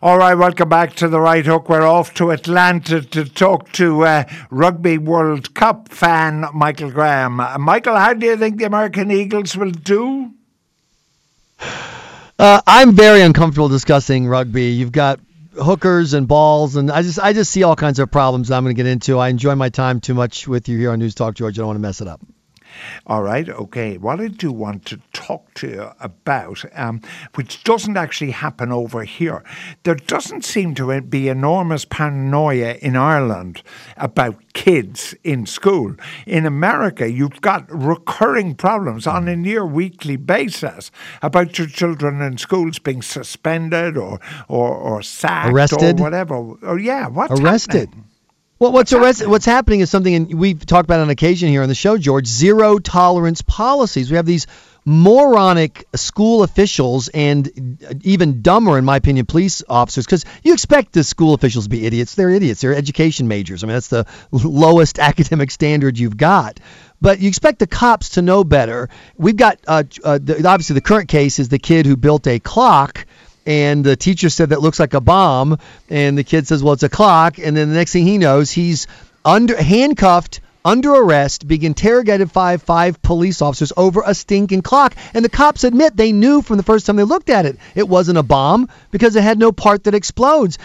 All right, welcome back to the Right Hook. We're off to Atlanta to talk to uh, Rugby World Cup fan Michael Graham. Uh, Michael, how do you think the American Eagles will do? Uh, I'm very uncomfortable discussing rugby. You've got hookers and balls, and I just I just see all kinds of problems I'm going to get into. I enjoy my time too much with you here on News Talk, George. I don't want to mess it up. All right, okay. What I do want to talk to you about, um, which doesn't actually happen over here, there doesn't seem to be enormous paranoia in Ireland about kids in school. In America, you've got recurring problems on a near weekly basis about your children in schools being suspended or or, or sacked arrested or whatever. Or yeah, what's arrested. Happening? Well, what's what's, what's happening is something, and we've talked about on occasion here on the show, George. Zero tolerance policies. We have these moronic school officials and even dumber, in my opinion, police officers. Because you expect the school officials to be idiots. They're idiots. They're education majors. I mean, that's the lowest academic standard you've got. But you expect the cops to know better. We've got uh, uh, the, obviously the current case is the kid who built a clock and the teacher said that looks like a bomb and the kid says well it's a clock and then the next thing he knows he's under handcuffed under arrest being interrogated by five police officers over a stinking clock and the cops admit they knew from the first time they looked at it it wasn't a bomb because it had no part that explodes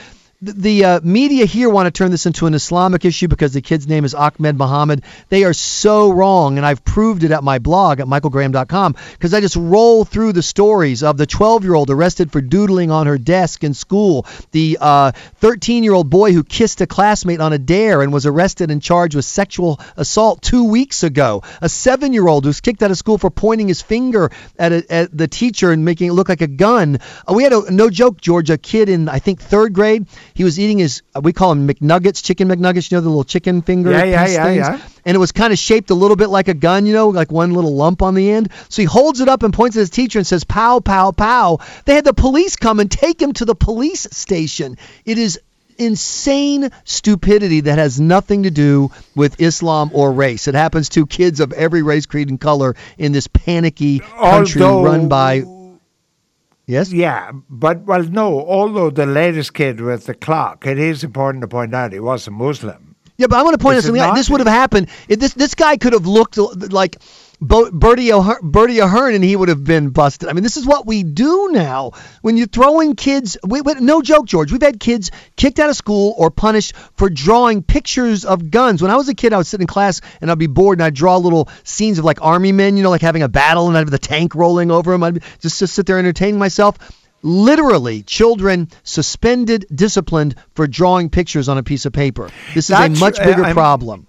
the uh, media here want to turn this into an Islamic issue because the kid's name is Ahmed Mohamed. They are so wrong, and I've proved it at my blog at michaelgraham.com because I just roll through the stories of the 12-year-old arrested for doodling on her desk in school, the 13-year-old uh, boy who kissed a classmate on a dare and was arrested and charged with sexual assault two weeks ago, a seven-year-old who's kicked out of school for pointing his finger at, a, at the teacher and making it look like a gun. Uh, we had a no joke, Georgia kid in I think third grade he was eating his we call them McNuggets, chicken McNuggets. You know the little chicken finger yeah, yeah, yeah, things. Yeah. And it was kind of shaped a little bit like a gun, you know, like one little lump on the end. So he holds it up and points at his teacher and says, "Pow, pow, pow." They had the police come and take him to the police station. It is insane stupidity that has nothing to do with Islam or race. It happens to kids of every race, creed, and color in this panicky country Although, run by Yes? Yeah, but, well, no, although the latest kid with the clock, it is important to point out he was a Muslim. Yeah, but I want to point out something. This would have happened. If this this guy could have looked like Bertie, O'Hearn, Bertie Ahern and he would have been busted. I mean, this is what we do now. When you're throwing kids, we, we, no joke, George, we've had kids kicked out of school or punished for drawing pictures of guns. When I was a kid, I would sit in class and I'd be bored and I'd draw little scenes of like army men, you know, like having a battle and I'd have the tank rolling over them. I'd just, just sit there entertaining myself literally children suspended, disciplined for drawing pictures on a piece of paper. This is That's, a much bigger uh, problem.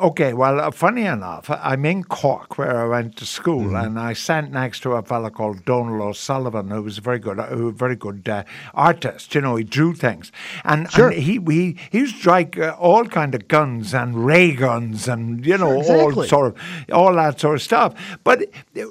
Okay, well, uh, funny enough, I'm in Cork where I went to school, mm-hmm. and I sat next to a fellow called Donald O'Sullivan, who was a very good, a very good uh, artist. You know, he drew things, and, sure. and he he he used to like uh, all kind of guns and ray guns, and you know, sure, exactly. all sort of all that sort of stuff. But uh,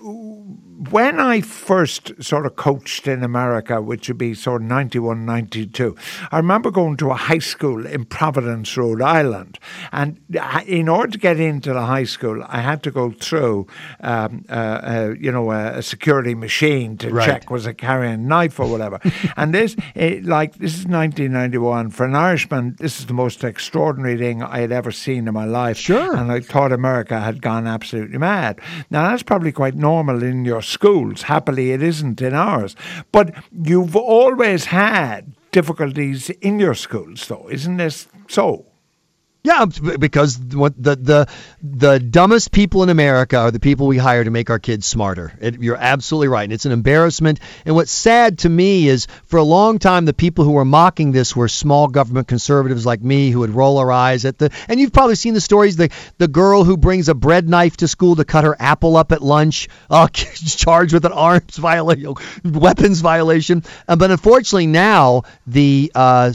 when I first sort of coached in America, which would be sort of 91, 92, I remember going to a high school in Providence, Rhode Island. And in order to get into the high school, I had to go through, um, uh, uh, you know, a, a, security machine to right. check was I carrying a knife or whatever. and this, it, like, this is 1991. For an Irishman, this is the most extraordinary thing I had ever seen in my life. Sure. And I thought America had gone absolutely mad. Now, that's probably quite normal in your schools. Happily, it isn't in ours. But you've always had difficulties in your schools, though, isn't this so? Yeah, because what the the the dumbest people in America are the people we hire to make our kids smarter. It, you're absolutely right, and it's an embarrassment. And what's sad to me is, for a long time, the people who were mocking this were small government conservatives like me, who would roll our eyes at the. And you've probably seen the stories: the the girl who brings a bread knife to school to cut her apple up at lunch, uh, charged with an arms violation, weapons violation. Uh, but unfortunately, now the uh,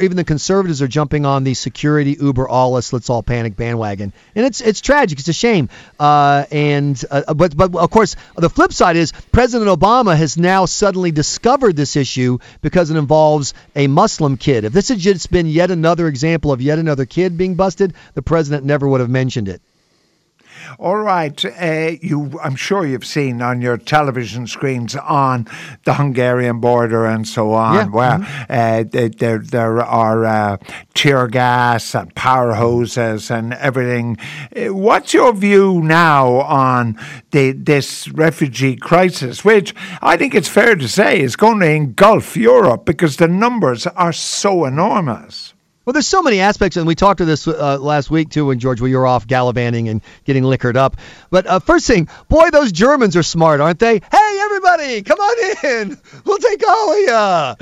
even the conservatives are jumping on the security Uber all us, let's all panic bandwagon, and it's it's tragic. It's a shame. Uh, and uh, but but of course the flip side is President Obama has now suddenly discovered this issue because it involves a Muslim kid. If this had just been yet another example of yet another kid being busted, the president never would have mentioned it. All right, uh, you. I'm sure you've seen on your television screens on the Hungarian border and so on, Yeah, where uh, there, there there are uh, tear gas and power hoses and everything. Uh, What's your view now on the this refugee crisis, which I think it's fair to say is going to engulf Europe because the numbers are so enormous. Well, there's so many aspects, and we talked to this uh, last week too, when George, we were off gallivanting and getting liquored up. But uh, first thing, boy, those Germans are smart, aren't they? Hey, everybody, come on in. We'll take all of ya.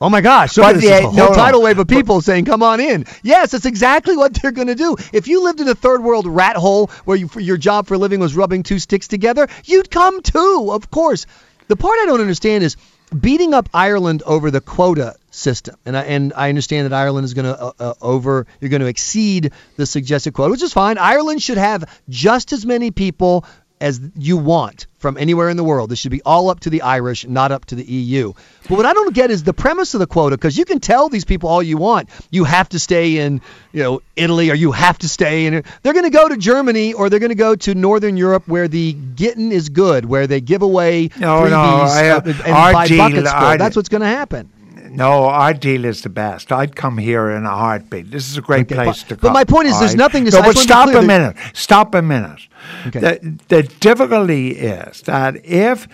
Oh my gosh! But But the- a whole no, tidal wave of people saying, "Come on in." Yes, that's exactly what they're going to do. If you lived in a third world rat hole where you, your job for a living was rubbing two sticks together, you'd come too. Of course. The part I don't understand is beating up Ireland over the quota system, and I and I understand that Ireland is going to uh, uh, over you're going to exceed the suggested quota, which is fine. Ireland should have just as many people as you want from anywhere in the world. This should be all up to the Irish, not up to the EU. But what I don't get is the premise of the quota, because you can tell these people all you want. You have to stay in, you know, Italy, or you have to stay in. They're going to go to Germany, or they're going to go to Northern Europe, where the getting is good, where they give away No, freebies no, I, uh, and buy buckets That's what's going to happen. No, our deal is the best. I'd come here in a heartbeat. This is a great Okay, place but- to but my point is there's nothing to No, but stop a minute. Stop a minute. Okay. The, the difficulty is that if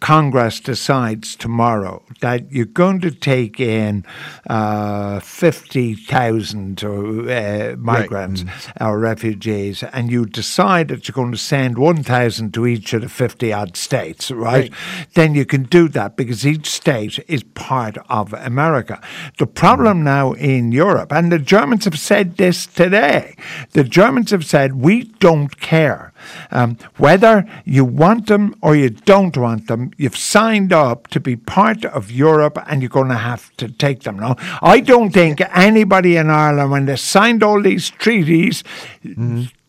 Congress decides tomorrow that you're going to take in uh, 50,000 uh, migrants Mm-hmm. or refugees and you decide that you're going to send 1,000 to each of the 50 odd states, right? Then you can do that because each state is part of America. The problem now in Europe, and the Germans have said this today, the Germans have said, we don't care um, whether you want them or you don't want them. You've signed up to be part of Europe and you're going to have to take them. Now, I don't think anybody in Ireland, when they signed all these treaties,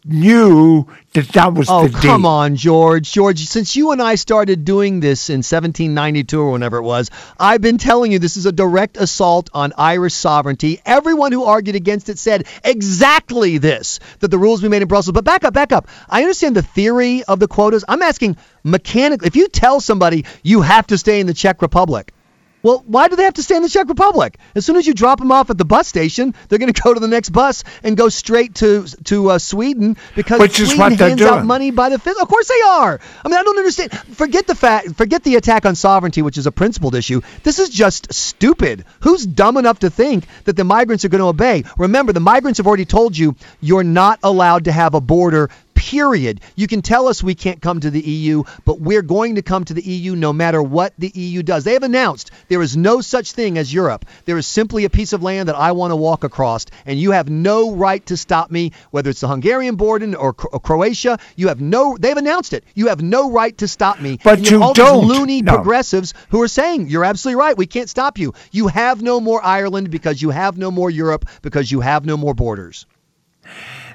knew that that was Oh, the deal. come on, George. George, since you and I started doing this in 1792 or whenever it was, I've been telling you this is a direct assault on Irish sovereignty. Everyone who argued against it said exactly this that the rules we made in Brussels. But back up, back up. I understand the theory of the quotas. I'm asking mechanically. If you tell somebody you have to stay in the Czech Republic, well, why do they have to stay in the Czech Republic? As soon as you drop them off at the bus station, they're going to go to the next bus and go straight to to uh, Sweden because Which is Sweden what they're hands out money by the fifth. Of course they are. I mean, I don't understand. Forget the fact. Forget the attack on sovereignty, which is a principled issue. This is just stupid. Who's dumb enough to think that the migrants are going to obey? Remember, the migrants have already told you you're not allowed to have a border. Period. You can tell us we can't come to the EU, but we're going to come to the EU no matter what the EU does. They have announced there is no such thing as Europe. There is simply a piece of land that I want to walk across, and you have no right to stop me, whether it's the Hungarian border or, or Croatia. You have no. They've announced it. You have no right to stop me. But And have you all don't. These loony No. progressives who are saying you're absolutely right. We can't stop you. You have no more Ireland because you have no more Europe because you have no more borders.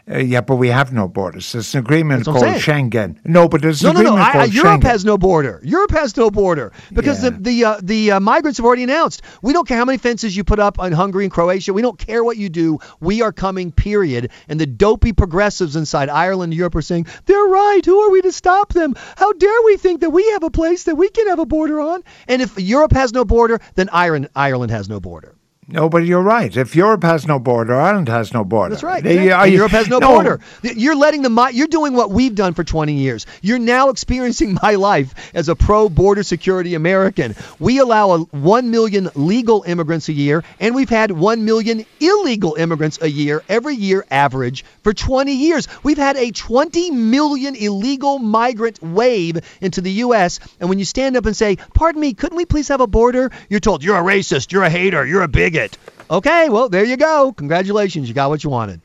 Uh, yeah, but we have no borders. There's an agreement called Schengen. No, but there's No, an no, no. I, Europe Schengen. has no border. Europe has no border because Yeah. the the uh, the uh, migrants have already announced. We don't care how many fences you put up on Hungary and Croatia. We don't care what you do. We are coming. Period. And the dopey progressives inside Ireland and Europe are saying they're right. Who are we to stop them? How dare we think that we have a place that we can have a border on? And if Europe has no border, then Ireland Ireland has no border. No, but you're right. If Europe has no border, Ireland has no border. That's right. They- Europe has no, border. You're letting the you're doing what we've done for 20 years. You're now experiencing my life as a pro border security American. We allow a 1 million legal immigrants a year and we've had 1 million illegal immigrants a year every year average for 20 years. We've had a 20 million illegal migrant wave into the US and when you stand up and say, "Pardon me, couldn't we please have a border?" You're told, "You're a racist, you're a hater, you're a bigot." Okay, well, there you go. Congratulations, you got what you wanted.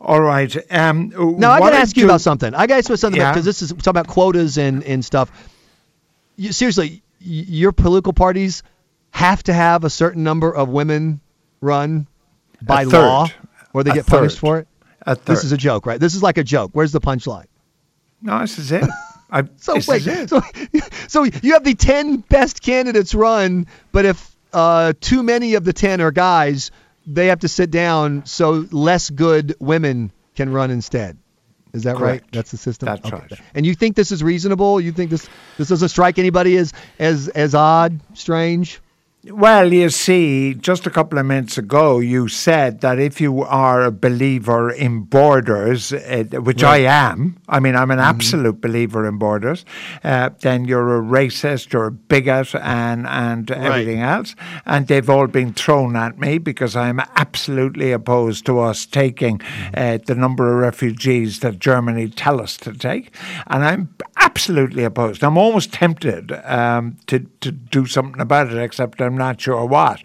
All right. Um, Now I got to ask you about something. I got to ask you about something Yeah. because this is talking about quotas and and stuff. You, seriously, your political parties have to have a certain number of women run by law, or they A get punished for it. This is a joke, right? This is like a joke. Where's the punchline? No, this is it. I, So wait, so, so you have the ten best candidates run, but if uh, too many of the ten are guys, they have to sit down so less good women can run instead. Is that right? That's the system. That's Okay. right. And you think this is reasonable? You think this this doesn't strike anybody as as as odd, strange? Well, you see, just a couple of minutes ago, you said that if you are a believer in borders, uh, which I am, I mean, I'm an absolute believer in borders, uh, then you're a racist, you're a bigot, and, and everything else. And they've all been thrown at me because I'm absolutely opposed to us taking uh, the number of refugees that Germany tell us to take. And I'm absolutely opposed. I'm almost tempted um, to, to do something about it, except I'm not sure what.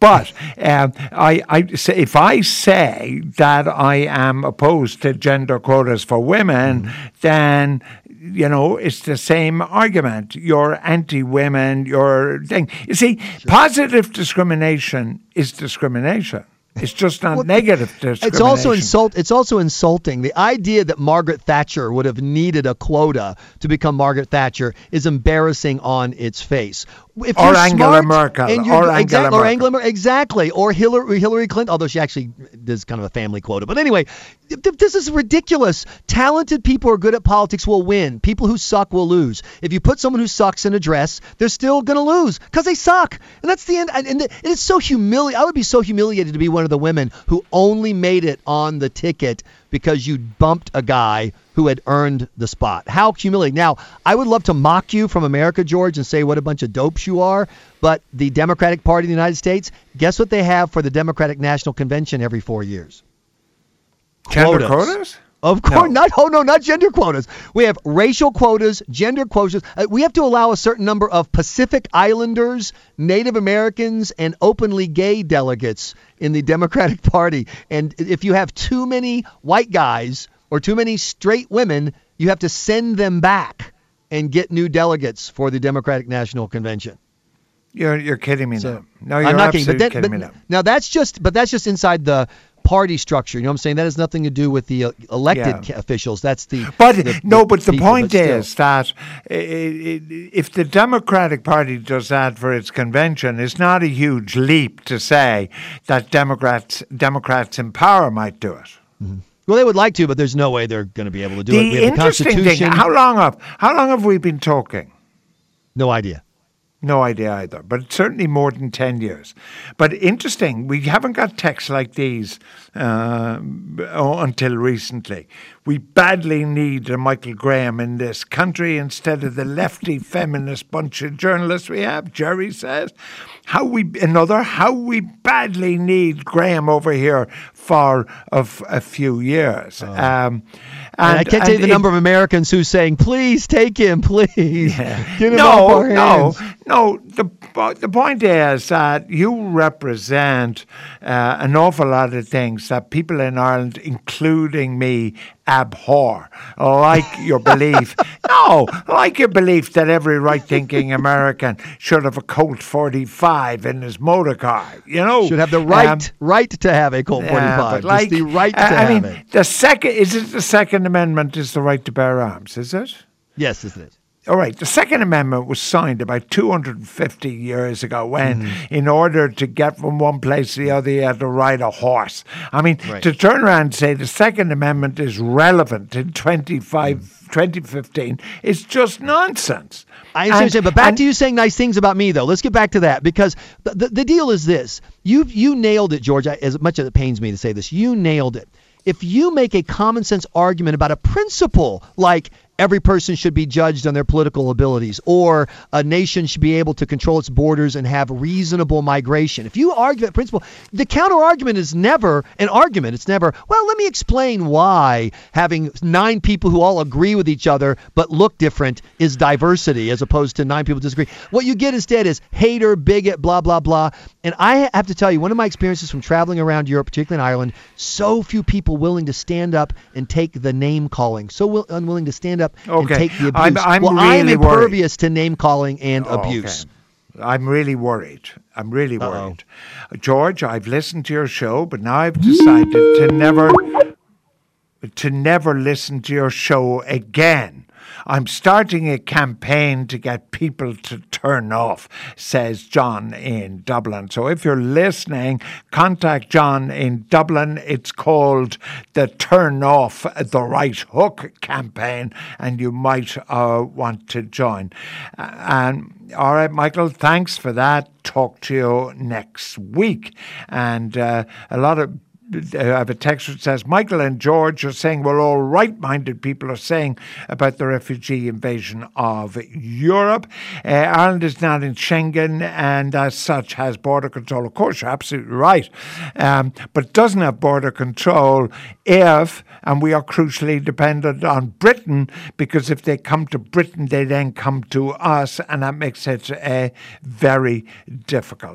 But um, I, I say, if I say that I am opposed to gender quotas for women, then you know, it's the same argument. You're anti women, you're thing. You see, positive discrimination is discrimination. It's just not negative discrimination. It's also insult. It's also insulting. The idea that Margaret Thatcher would have needed a quota to become Margaret Thatcher is embarrassing on its face. If Or you're Angela smart Merkel, and you're- or Angela exact- or Merkel. Angela exactly, or Hillary Hillary Clinton. Although she actually does kind of a family quota. But anyway, th- th- this is ridiculous. Talented people who are good at politics will win. People who suck will lose. If you put someone who sucks in a dress, they're still gonna lose because they suck. And that's the end. And, and it is so humiliating. I would be so humiliated to be one of the women who only made it on the ticket because you bumped a guy who had earned the spot. How humiliating. Now, I would love to mock you from America, George, and say what a bunch of dopes you are, but the Democratic Party of the United States, guess what they have for the Democratic National Convention every four years? Gender quotas. Of course, No. not oh no, not gender quotas. We have racial quotas, gender quotas. Uh, we have to allow a certain number of Pacific Islanders, Native Americans, and openly gay delegates in the Democratic Party. And if you have too many white guys or too many straight women, you have to send them back and get new delegates for the Democratic National Convention. You're, you're kidding me So, now. No, you're I'm not kidding, but, kidding but me now. now that's just but that's just inside the party structure. You know what I'm saying? That has nothing to do with the uh, elected Yeah. officials. That's the But the- no, but the people, point but is that if the Democratic Party does that for its convention, it's not a huge leap to say that Democrats Democrats in power might do it. Well, they would like to, but there's no way they're going to be able to do it. The We have the interesting thing: Constitution. how long have how long have we been talking? no idea. No idea either, but certainly more than 10 years. But interesting, we haven't got texts like these uh, until recently. We badly need a Michael Graham in this country instead of the lefty feminist bunch of journalists we have, Jerry says. How we, another, how we badly need Graham over here for of a few years. Um, And, I can't tell you the it- number of Americans who's saying, "Please take him, please get him no, no, hands." no. The the point is that you represent uh, an awful lot of things that people in Ireland, including me, abhor. Like your belief, no, like your belief that every right-thinking American should have a Colt 45 in his motor car. You know, Should have the right Um, right to have a Colt 45. yeah, like, the right to I, I have mean, it. the second is it the Second Amendment is the right to bear arms, is it? Yes, is. All right, the Second Amendment was signed about 250 years ago when, Mm-hmm. in order to get from one place to the other, you had to ride a horse. I mean, Right. to turn around and say the Second Amendment is relevant in 25, 2015 is just nonsense. I And- understand, but back and- to you saying nice things about me, though. Let's get back to that because the, the, the deal is this: you you nailed it, George. I, as much as it pains me to say this, you nailed it. If you make a common sense argument about a principle like every person should be judged on their political abilities, or a nation should be able to control its borders and have reasonable migration. If you argue that principle, the counter argument is never an argument. It's never, well, let me explain why having nine people who all agree with each other but look different is diversity as opposed to nine people disagree. What you get instead is hater, bigot, blah, blah, blah. And I have to tell you, one of my experiences from traveling around Europe, particularly in Ireland, so few people willing to stand up and take the name calling, so will, unwilling to stand up Okay. and take the abuse. I'm- I'm well, really worried. impervious to name calling and Oh, abuse. okay. I'm really worried. I'm really worried. George, I've listened to your show, but now I've decided to never. To never listen to your show again. I'm starting a campaign to get people to turn off, says John in Dublin. So if you're listening, contact John in Dublin. It's called the Turn Off the Right Hook campaign, and you might uh, want to join. And all right, Michael, thanks for that. Talk to you next week. And uh, a lot of I have a text that says Michael and George are saying, well, all right minded people are saying about the refugee invasion of Europe. Uh, Ireland is not in Schengen and, as such, has border control. Of course, you're absolutely right. Um, but doesn't have border control if, and we are crucially dependent on Britain, because if they come to Britain, they then come to us, and that makes it uh, very difficult.